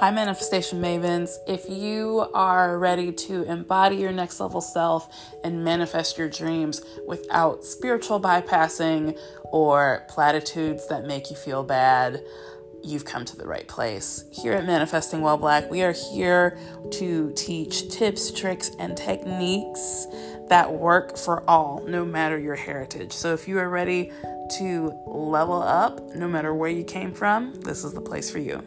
Hi, Manifestation Mavens. If you are ready to embody your next level self and manifest your dreams without spiritual bypassing or platitudes that make you feel bad, you've come to the right place. Here at Manifesting While Black, we are here to teach tips, tricks, and techniques that work for all, no matter your heritage. So if you are ready to level up, no matter where you came from, this is the place for you.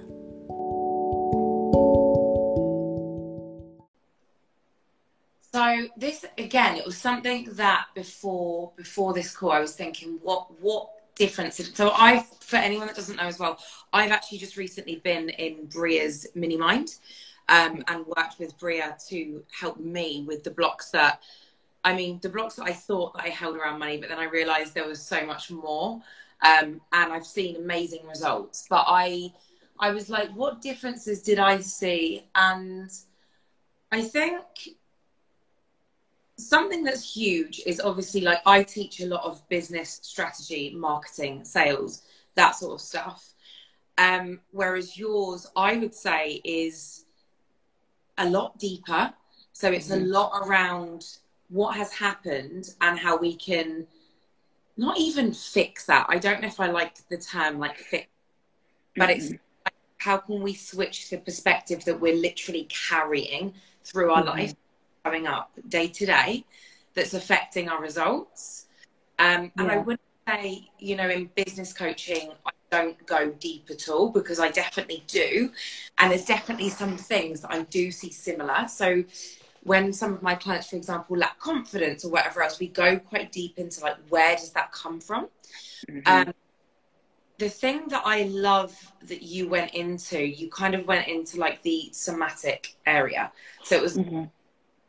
This again, it was something that before before this call, I was thinking, what what difference? So I, for anyone that doesn't know as well, I've actually just recently been in Bria's minimind, um, and worked with Bria to help me with the blocks that, I mean, the blocks that I thought that I held around money, but then I realised there was so much more, um, and I've seen amazing results. But I, I was like, what differences did I see? And I think something that's huge is obviously like I teach a lot of business strategy, marketing, sales, that sort of stuff. Um, whereas yours, I would say, is a lot deeper. So it's mm-hmm. a lot around what has happened and how we can not even fix that. I don't know if I like the term like fix, but mm-hmm. it's like, how can we switch the perspective that we're literally carrying through our mm-hmm. life coming up day to day that's affecting our results. Um, and yeah. I wouldn't say, you know, in business coaching, I don't go deep at all because I definitely do. And there's definitely some things that I do see similar. So when some of my clients, for example, lack confidence or whatever else, we go quite deep into like, where does that come from? Mm-hmm. Um, the thing that I love that you went into, you kind of went into like the somatic area. So it was mm-hmm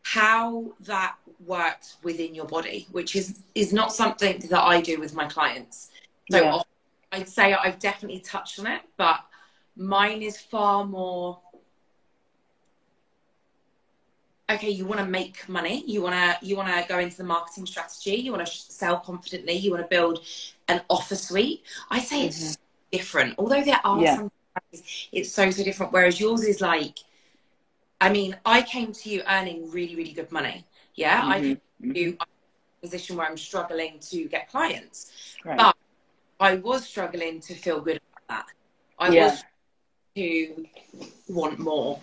how that works within your body, which is is not something that I do with my clients. So yeah. I'd say I've definitely touched on it, but mine is far more okay you want to make money you want to you want to go into the marketing strategy you want to sell confidently you want to build an offer suite i say mm-hmm. it's different although there are yeah. some it's so so different whereas yours is like I mean, I came to you earning really, really good money. Yeah, mm-hmm. I came to you a position where I'm struggling to get clients, right. but I was struggling to feel good about that. I yeah. was to want more,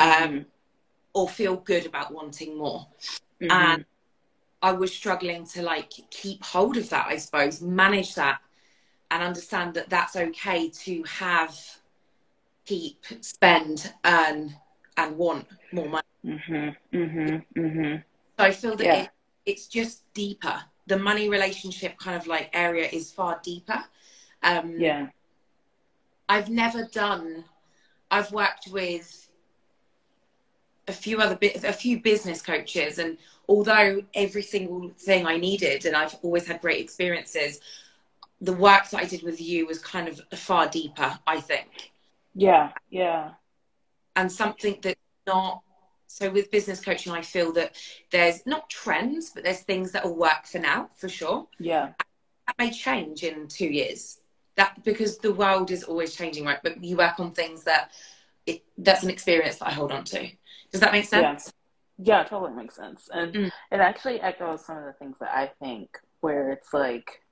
um, mm-hmm. or feel good about wanting more, mm-hmm. and I was struggling to like keep hold of that. I suppose manage that and understand that that's okay to have, keep, spend, earn and want more money. Mm-hmm, mm-hmm, mm-hmm. So I feel that yeah. it, it's just deeper. The money relationship kind of like area is far deeper. Um, yeah. I've never done. I've worked with a few other bit, a few business coaches, and although every single thing I needed, and I've always had great experiences, the work that I did with you was kind of far deeper. I think. Yeah. Yeah and something that's not so with business coaching i feel that there's not trends but there's things that will work for now for sure. Yeah. That may change in two years. That because the world is always changing right? But you work on things that it that's an experience that i hold on to. Does that make sense? Yeah, yeah totally makes sense. And mm. it actually echoes some of the things that i think where it's like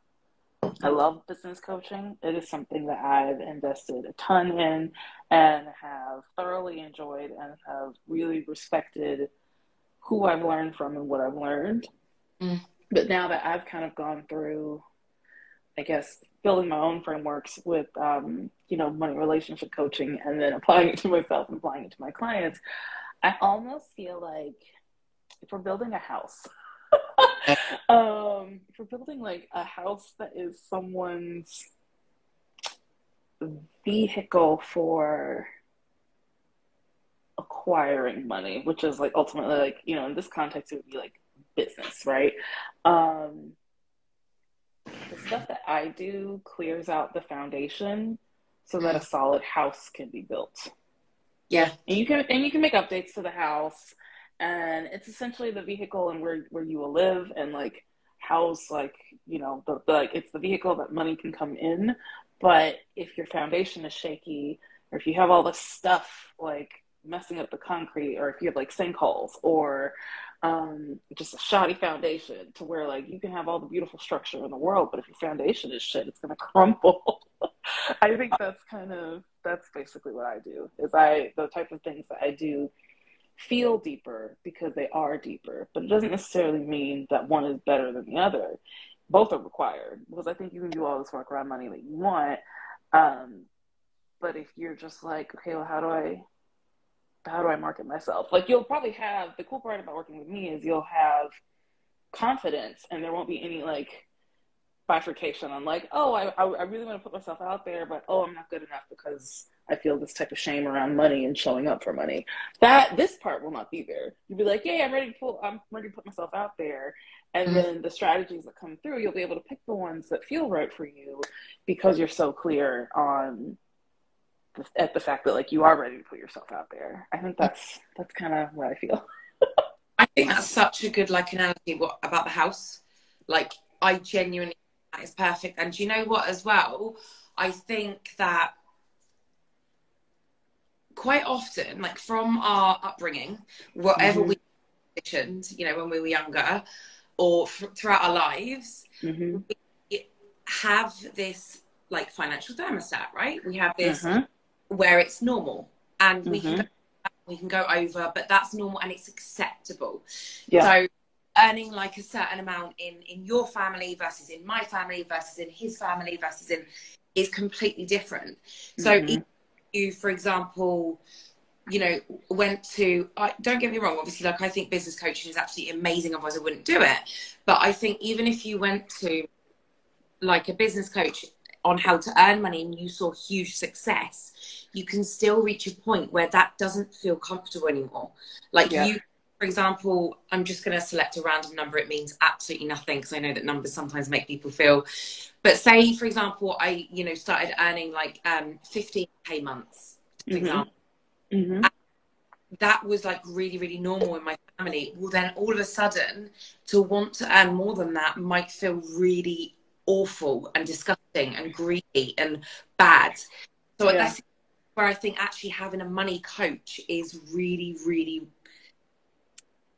I love business coaching. It is something that I've invested a ton in and have thoroughly enjoyed and have really respected who I've learned from and what I've learned. Mm. But now that I've kind of gone through, I guess, building my own frameworks with, um, you know, money relationship coaching and then applying it to myself and applying it to my clients, I almost feel like if we're building a house, um, for building like a house that is someone's vehicle for acquiring money, which is like ultimately like, you know, in this context it would be like business, right? Um the stuff that I do clears out the foundation so that a solid house can be built. Yeah. And you can and you can make updates to the house and it's essentially the vehicle and where where you will live and like house like you know the, the, like it's the vehicle that money can come in but if your foundation is shaky or if you have all this stuff like messing up the concrete, or if you have like sinkholes, or um, just a shoddy foundation, to where like you can have all the beautiful structure in the world, but if your foundation is shit, it's gonna crumble. I think that's kind of that's basically what I do. Is I the type of things that I do feel deeper because they are deeper, but it doesn't necessarily mean that one is better than the other. Both are required because I think you can do all this work around money that you want. Um, but if you're just like, okay, well, how do I, how do I market myself? Like you'll probably have the cool part about working with me is you'll have confidence and there won't be any like bifurcation on like, oh, I, I really want to put myself out there, but oh, I'm not good enough because I feel this type of shame around money and showing up for money. That this part will not be there. You'll be like, yeah, I'm ready to pull, I'm ready to put myself out there. And mm-hmm. then the strategies that come through, you'll be able to pick the ones that feel right for you because you're so clear on the, at the fact that like you are ready to put yourself out there. I think that's that's kind of what I feel. I think that's such a good like analogy what, about the house. Like I genuinely that is perfect. And you know what as well? I think that quite often, like from our upbringing, whatever mm-hmm. we mentioned, you know, when we were younger or f- throughout our lives, mm-hmm. we have this like financial thermostat, right? We have this uh-huh. where it's normal and we can go, mm-hmm. we can go over, but that's normal and it's acceptable. Yeah. So earning like a certain amount in in your family versus in my family versus in his family versus in is completely different. So mm-hmm. You, for example, you know, went to, I, don't get me wrong, obviously, like I think business coaching is absolutely amazing, otherwise I wouldn't do it. But I think even if you went to like a business coach on how to earn money and you saw huge success, you can still reach a point where that doesn't feel comfortable anymore. Like yeah. you, for example, I'm just going to select a random number. It means absolutely nothing because I know that numbers sometimes make people feel. But say, for example, I, you know, started earning like um, 15k months, for mm-hmm. example Mm-hmm. That was like really, really normal in my family. Well, then all of a sudden, to want to earn more than that might feel really awful and disgusting and greedy and bad. So yeah. that's where I think actually having a money coach is really, really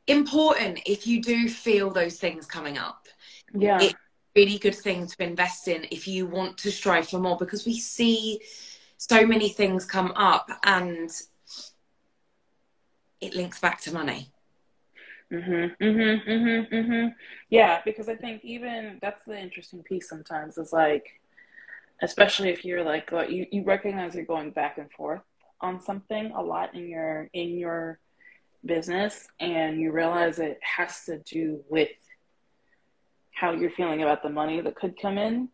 important if you do feel those things coming up. Yeah. It's a really good thing to invest in if you want to strive for more because we see so many things come up and it links back to money. Mhm, mhm, mhm, mhm. Yeah, because I think even that's the interesting piece. Sometimes is like, especially if you're like you you recognize you're going back and forth on something a lot in your in your business, and you realize it has to do with how you're feeling about the money that could come in.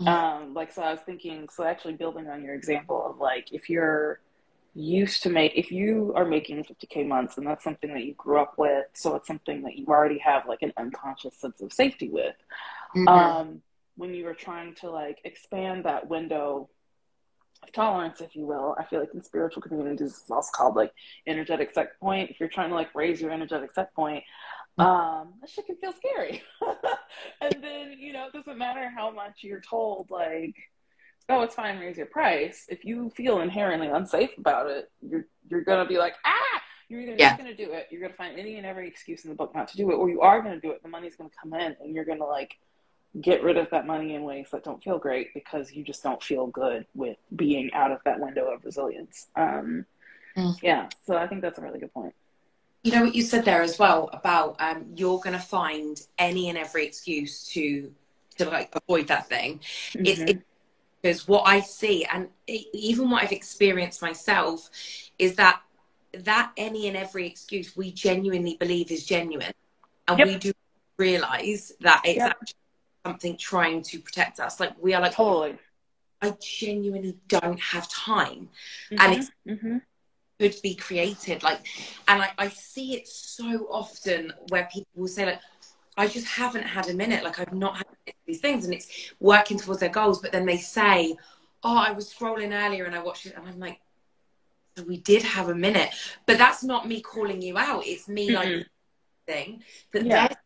Mm-hmm. Um, like so, I was thinking. So actually, building on your example of like if you're used to make if you are making 50k months and that's something that you grew up with so it's something that you already have like an unconscious sense of safety with mm-hmm. um, when you are trying to like expand that window tolerance if you will i feel like in spiritual communities it's also called like energetic set point if you're trying to like raise your energetic set point um, that shit can feel scary and then you know it doesn't matter how much you're told like oh, it's fine, raise your price. If you feel inherently unsafe about it, you're you're gonna be like, ah, you're either yeah. not gonna do it, you're gonna find any and every excuse in the book not to do it, or you are gonna do it. The money's gonna come in, and you're gonna like get rid of that money in ways that don't feel great because you just don't feel good with being out of that window of resilience. Um, mm. Yeah, so I think that's a really good point. You know what you said there as well about um, you're going to find any and every excuse to to like avoid that thing. Mm-hmm. It's, it's because what I see and even what I've experienced myself is that that any and every excuse we genuinely believe is genuine and yep. we do realize that it's yep. actually something trying to protect us like we are like totally I genuinely don't have time mm-hmm. and it's mm-hmm. could be created like and I, I see it so often where people will say like I just haven't had a minute. Like I've not had these things, and it's working towards their goals. But then they say, "Oh, I was scrolling earlier and I watched it," and I'm like, "So we did have a minute." But that's not me calling you out. It's me mm-hmm. like thing that yeah. there's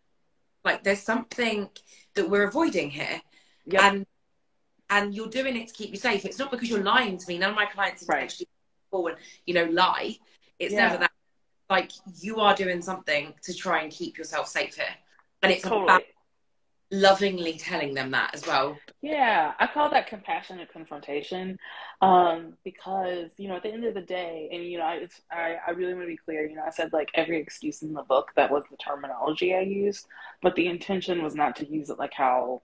like there's something that we're avoiding here, yep. and and you're doing it to keep you safe. It's not because you're lying to me. None of my clients right. and you know lie. It's Yeah. never that. Like you are doing something to try and keep yourself safe here, and it's totally. about lovingly telling them that as well. Yeah, I call that compassionate confrontation, um, because you know at the end of the day, and you know I, I I really want to be clear. You know, I said like every excuse in the book that was the terminology I used, but the intention was not to use it like how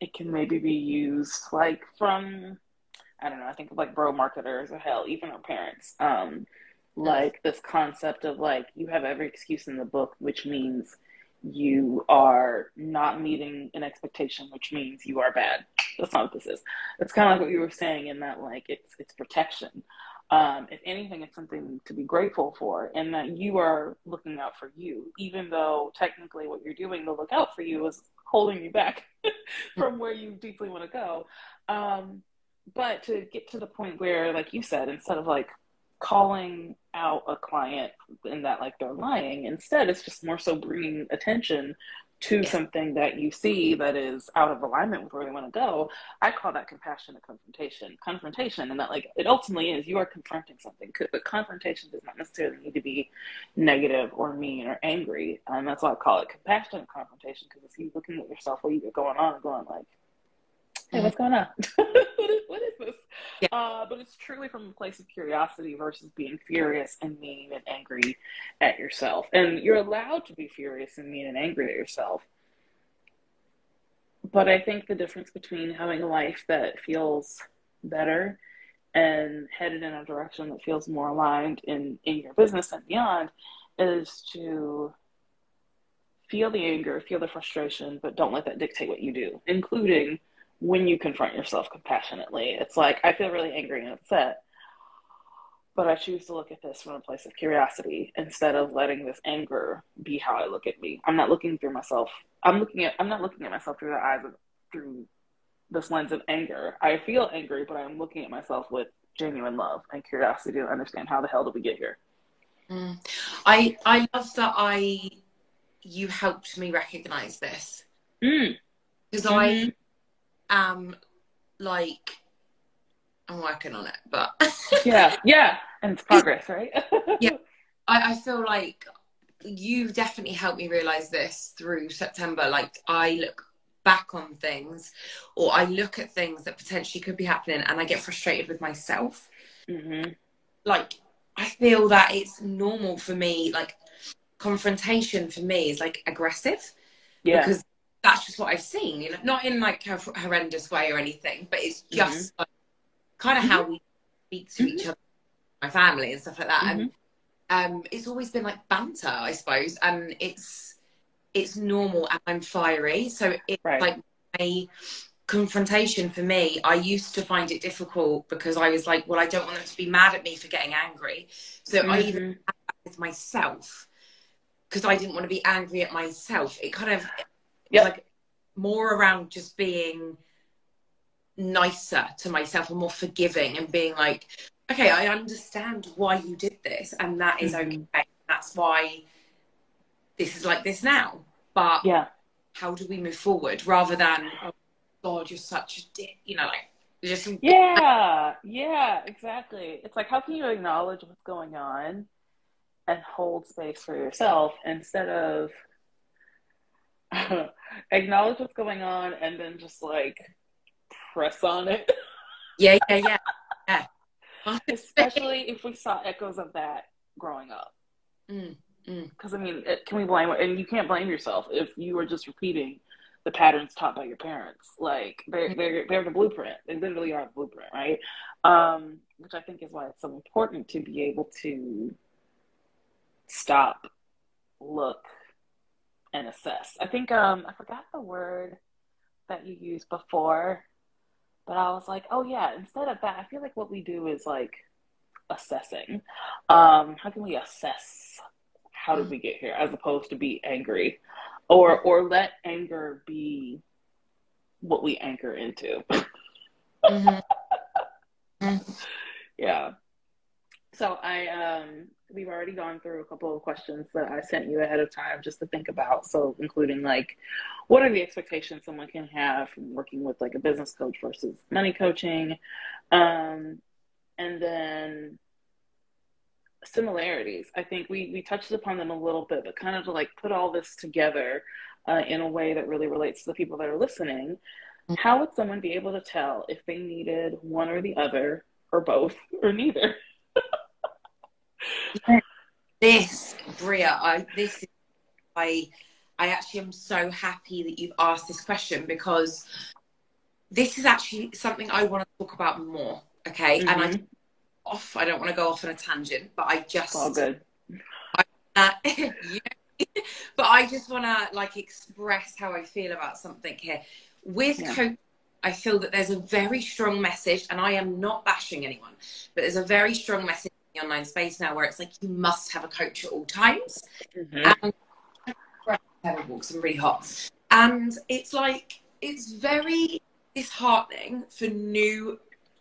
it can maybe be used like from I don't know. I think of like bro marketers or hell, even our parents. Um, like this concept of like you have every excuse in the book, which means you are not meeting an expectation, which means you are bad. That's not what this is. It's kind of like what you were saying in that like it's it's protection. Um, if anything, it's something to be grateful for, and that you are looking out for you, even though technically what you're doing to look out for you is holding you back from where you deeply want to go. Um, but to get to the point where, like you said, instead of like calling out a client in that like they're lying, instead it's just more so bringing attention to Yeah. something that you see that is out of alignment with where they want to go. I call that compassionate confrontation. Confrontation, and that like it ultimately is you are confronting something, but confrontation does not necessarily need to be negative or mean or angry, and that's why I call it compassionate confrontation because it's you looking at yourself, what you got going on, and going like, hey, what's going on? what, is, what is this? Yeah. Uh, but it's truly from a place of curiosity versus being furious and mean and angry at yourself. And you're allowed to be furious and mean and angry at yourself. But I think the difference between having a life that feels better and headed in a direction that feels more aligned in, in your business and beyond is to feel the anger, feel the frustration, but don't let that dictate what you do, including when you confront yourself compassionately. It's like, I feel really angry and upset, but I choose to look at this from a place of curiosity instead of letting this anger be how I look at me. I'm not looking through myself. I'm looking at, I'm not looking at myself through the eyes of, through this lens of anger. I feel angry, but I'm looking at myself with genuine love and curiosity to understand how the hell did we get here. Mm. I I love that I you helped me recognize this Mm. because Mhm. I am like I'm working on it, but Yeah, yeah, and it's progress, right? Yeah. I, I feel like you definitely helped me realize this through September. Like I look back on things or I look at things that potentially could be happening and I get frustrated with myself. hmm Like I feel that it's normal for me, like confrontation for me is like aggressive Yeah, because that's just what I've seen, you know, not in like a horrendous way or anything, but it's just like, kind of how we speak to each other, my family and stuff like that. And um, it's always been like banter, I suppose, and it's it's normal. And I'm fiery, so it's Right. like a confrontation for me. I used to find it difficult because I was like, well, I don't want them to be mad at me for getting angry, so I even Mhm. had that with myself because I didn't want to be angry at myself. It kind of was like more around just being nicer to myself and more forgiving and being like, okay, I understand why you did this and that is Mhm. okay. That's why this is like this now. But yeah, how do we move forward rather than, oh God, you're such a dick, you know, like just yeah, yeah, exactly. It's like, how can you acknowledge what's going on and hold space for yourself instead of acknowledge what's going on and then just like press on it? yeah, yeah, yeah, yeah. Especially if we saw echoes of that growing up. Mm, mm. Because I mean, it, can we blame? And you can't blame yourself if you are just repeating the patterns taught by your parents. Like they're they're they're the blueprint. They literally are the blueprint, right? Um, which I think is why it's so important to be able to stop, look, and assess. I think um I forgot the word that you used before, but I was like, oh yeah. Instead of that, I feel like what we do is like assessing. Um, how can we assess how did we get here, as opposed to be angry, or or let anger be what we anchor into. Mhm. yeah. So I um we've already gone through a couple of questions that I sent you ahead of time just to think about. So including like what are the expectations someone can have from working with like a business coach versus money coaching? Um and then similarities. I think we we touched upon them a little bit, but kind of to like put all this together uh, in a way that really relates to the people that are listening. Mm-hmm. How would someone be able to tell if they needed one or the other, or both, or neither? This, Bria, I this is I I actually am so happy that you've asked this question because this is actually something I want to talk about more. Okay, mm-hmm. and I mm-hmm. off. I don't want to go off on a tangent, but I just all good. I, uh, but I just want to like express how I feel about something here. With yeah. I feel that there's a very strong message, and I am not bashing anyone, but there's a very strong message the online space now where it's like you must have a coach at all times. Mm-hmm. And walks and really hot. And it's like it's very disheartening for new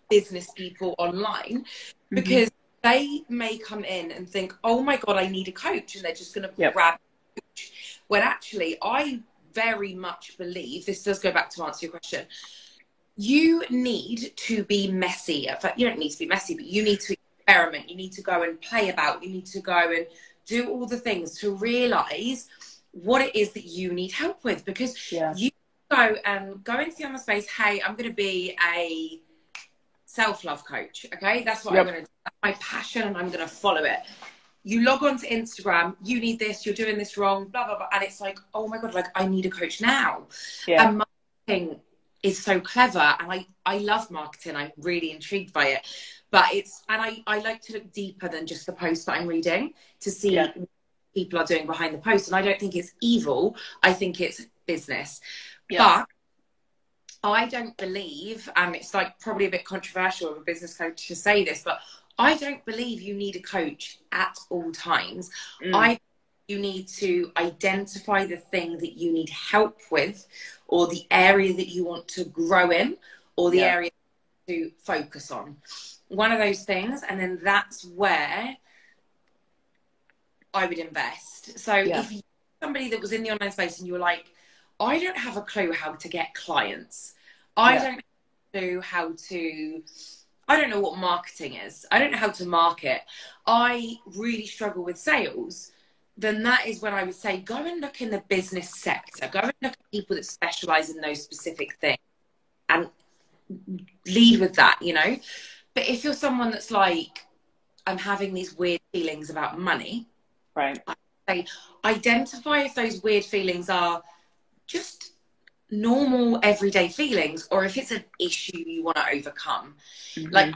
business people online mm-hmm. because they may come in and think, oh my God, I need a coach. And they're just going to yep. grab a coach. When actually, I very much believe this does go back to answer your question. You need to be messy. In fact, you don't need to be messy, but you need to experiment. You need to go and play about. You need to go and do all the things to realize what it is that you need help with because yeah. you go and go into the online space. Hey, I'm going to be a self love coach. Okay, that's what yep. I'm going to. That's my passion, and I'm going to follow it. You log on to Instagram. You need this. You're doing this wrong. Blah blah blah. And it's like, oh my god, like I need a coach now. Yeah. And marketing is so clever, and I I love marketing. I'm really intrigued by it. But it's and I I like to look deeper than just the post that I'm reading to see. Yeah. People are doing behind the post, and I don't think it's evil. I think it's business. Yeah. But I don't believe, and it's like probably a bit controversial of a business coach to say this, but I don't believe you need a coach at all times. Mm. I you need to identify the thing that you need help with or the area that you want to grow in or the yeah. area to focus on. One of those things and then that's where I would invest. So yeah. if you somebody that was in the online space and you were like I don't have a clue how to get clients. I yeah. don't know how to I don't know what marketing is. I don't know how to market. I really struggle with sales. Then that is when I would say go and look in the business sector. Go and look at people that specialize in those specific things and lead with that, you know. But if you're someone that's like, I'm having these weird feelings about money, right? I say identify if those weird feelings are just normal everyday feelings or if it's an issue you want to overcome. Mm-hmm. Like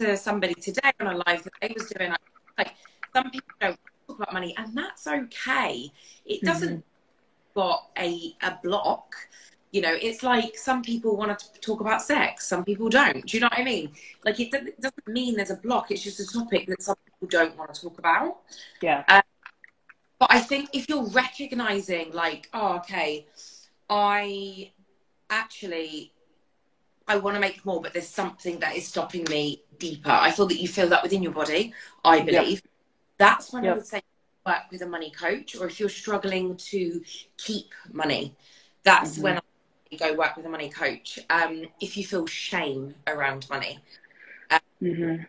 to somebody today on a live that they was doing, like some people don't talk about money and that's okay. It doesn't mm-hmm. got a, a block. You know, it's like some people want to talk about sex, some people don't. Do you know what I mean? Like, it doesn't mean there's a block. It's just a topic that some people don't want to talk about. Yeah. Um, but I think if you're recognizing, like, oh, okay, I actually I want to make more, but there's something that is stopping me deeper. I feel that you feel that within your body. I believe that's when yep. I would say work with a money coach, or if you're struggling to keep money, that's mm-hmm. when I go work with a money coach. Um, if you feel shame around money, um, mm-hmm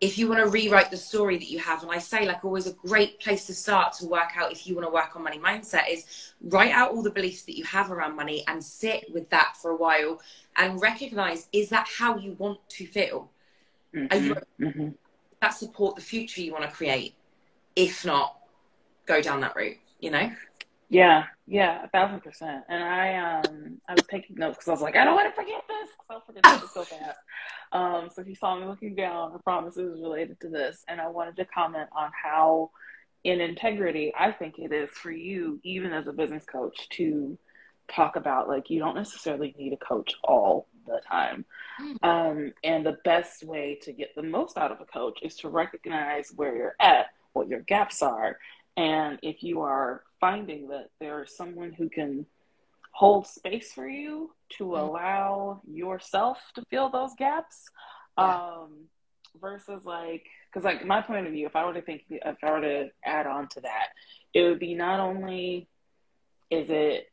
if you want to rewrite the story that you have, and I say, like, always a great place to start to work out if you want to work on money mindset is write out all the beliefs that you have around money and sit with that for a while and recognize is that how you want to feel? Mm-hmm. You, mm-hmm. that support the future you want to create? If not, go down that route, you know? Yeah, yeah, a thousand percent. And I um I was taking notes because I was like, I don't want to forget this because I'll forget this so fast. Um, so if you saw me looking down, I promise it was related to this. And I wanted to comment on how in integrity I think it is for you, even as a business coach, to talk about like you don't necessarily need a coach all the time. Mm-hmm. Um, and the best way to get the most out of a coach is to recognize where you're at, what your gaps are, and if you are finding that there's someone who can hold space for you to mm-hmm. allow yourself to fill those gaps yeah. um, versus like because like my point of view if i were to think if i were to add on to that it would be not only is it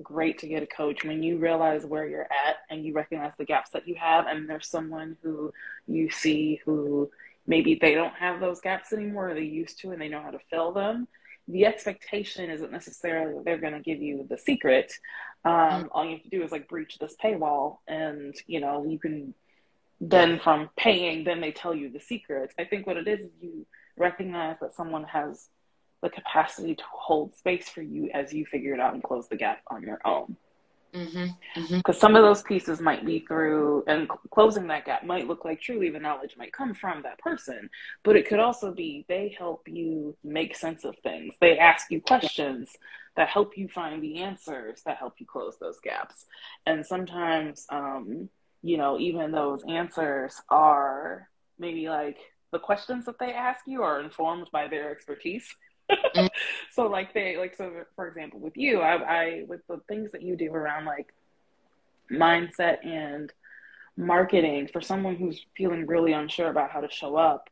great to get a coach when you realize where you're at and you recognize the gaps that you have and there's someone who you see who maybe they don't have those gaps anymore, or they used to, and they know how to fill them. The expectation isn't necessarily that they're going to give you the secret. Um, mm-hmm. All you have to do is like breach this paywall, and you know you can then from paying, then they tell you the secrets. I think what it is, is you recognize that someone has the capacity to hold space for you as you figure it out and close the gap on your own. Because mm-hmm, mm-hmm. some of those pieces might be through, and closing that gap might look like truly the knowledge might come from that person, but it could also be they help you make sense of things. They ask you questions that help you find the answers that help you close those gaps. And sometimes, um, you know, even those answers are maybe like the questions that they ask you are informed by their expertise. Mm. So like they like so for example with you, I, I with the things that you do around like mindset and marketing for someone who's feeling really unsure about how to show up,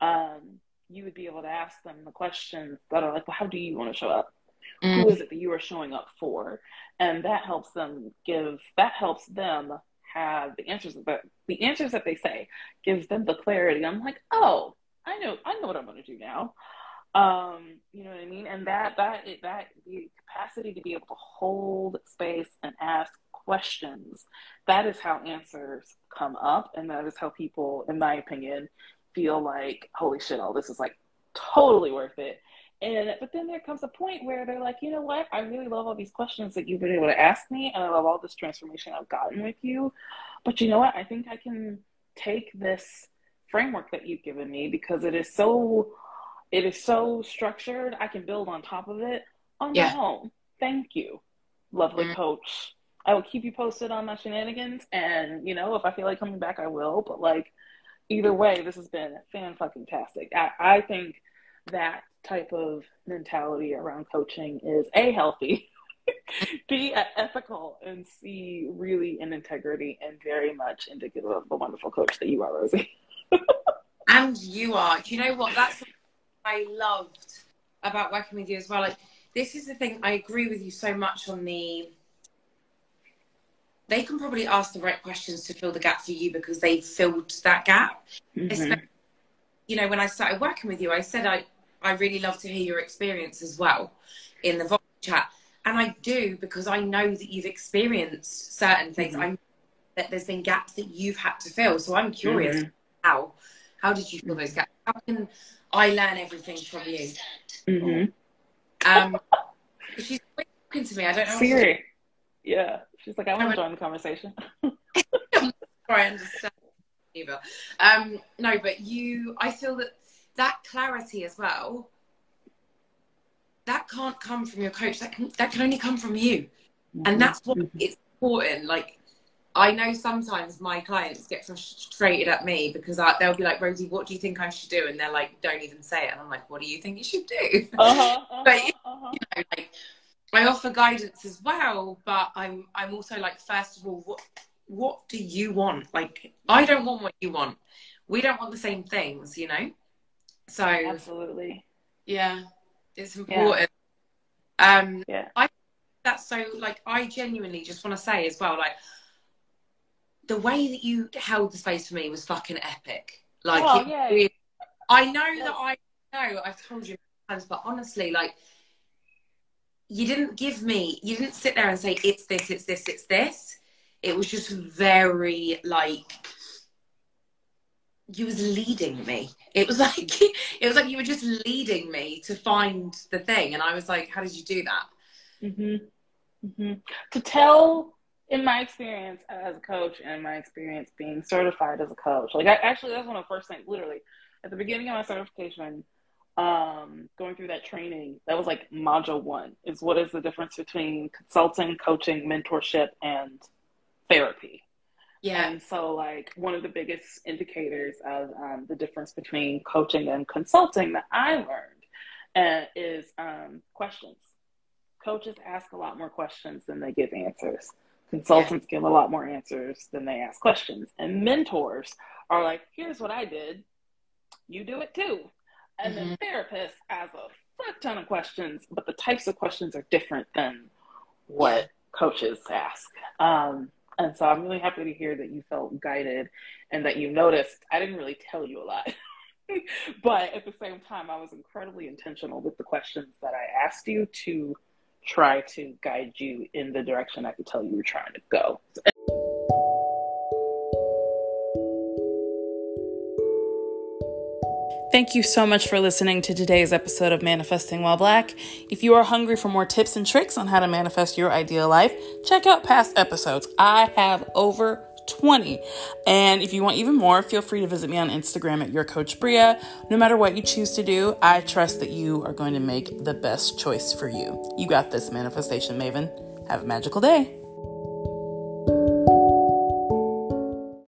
um, you would be able to ask them the questions that are like, well, how do you want to show up? Mm. Who is it that you are showing up for? And that helps them give that helps them have the answers that the answers that they say gives them the clarity. I'm like, oh, I know, I know what I'm going to do now. Um, you know what I mean? And that that that the capacity to be able to hold space and ask questions. That is how answers come up, and that is how people, in my opinion, feel like, holy shit, all this is like totally worth it. And but then there comes a point where they're like, you know what? I really love all these questions that you've been able to ask me, and I love all this transformation I've gotten with you. But you know what? I think I can take this framework that you've given me because it is so it is so structured. I can build on top of it on yeah. my own. Thank you, lovely mm-hmm. coach. I will keep you posted on my shenanigans, and you know, if I feel like coming back, I will. But like, either way, this has been fan fucking tastic. I, I think that type of mentality around coaching is a healthy, b ethical, and c really in integrity and very much indicative of the wonderful coach that you are, Rosie. and you are. Do you know what? That's I loved about working with you as well. Like this is the thing. I agree with you so much on the. They can probably ask the right questions to fill the gap for you because they filled that gap. Mm-hmm. You know, when I started working with you, I said I I really love to hear your experience as well in the chat. And I do because I know that you've experienced certain things. Mm-hmm. I that there's been gaps that you've had to fill. So I'm curious mm-hmm. how how did you fill those gaps? How can I learn everything from you? Mm-hmm. Um, she's talking to me. I don't know. Siri. Yeah, she's like, I want to join the conversation. Sorry, I understand. Um, no, but you, I feel that that clarity as well that can't come from your coach that can that can only come from you mm-hmm. and that's what mm-hmm. it's important like I know sometimes my clients get frustrated at me because I, they'll be like, Rosie, what do you think I should do? And they're like, don't even say it. And I'm like, what do you think you should do? Uh-huh, uh-huh, but uh-huh. you know, like, I offer guidance as well, but I'm I'm also like, first of all, what what do you want? Like, I don't want what you want. We don't want the same things, you know. So absolutely, yeah, it's important. Yeah. Um, yeah, I that's so like I genuinely just want to say as well, like the way that you held the space for me was fucking epic. Like, oh, yeah. Really, I know yes. that I know I've told you times, but honestly, like you didn't give me, you didn't sit there and say it's this, it's this, it's this. It was just very like you was leading me. It was like it was like you were just leading me to find the thing, and I was like, "How did you do that?" Mm-hmm. Mm-hmm. To tell, in my experience as a coach, and my experience being certified as a coach, like I actually that's one of the first things. Literally, at the beginning of my certification, um, going through that training, that was like module one. Is what is the difference between consulting, coaching, mentorship, and therapy? Yeah. And so, like, one of the biggest indicators of um, the difference between coaching and consulting that I learned uh, is um, questions. Coaches ask a lot more questions than they give answers. Consultants give a lot more answers than they ask questions. And mentors are like, here's what I did, you do it too. And mm-hmm. then therapists ask a fuck ton of questions, but the types of questions are different than what coaches ask. Um, and so I'm really happy to hear that you felt guided and that you noticed. I didn't really tell you a lot. but at the same time, I was incredibly intentional with the questions that I asked you to try to guide you in the direction I could tell you were trying to go. Thank you so much for listening to today's episode of Manifesting While Black. If you are hungry for more tips and tricks on how to manifest your ideal life, check out past episodes. I have over 20. And if you want even more, feel free to visit me on Instagram at your coach Bria. No matter what you choose to do, I trust that you are going to make the best choice for you. You got this, manifestation maven. Have a magical day.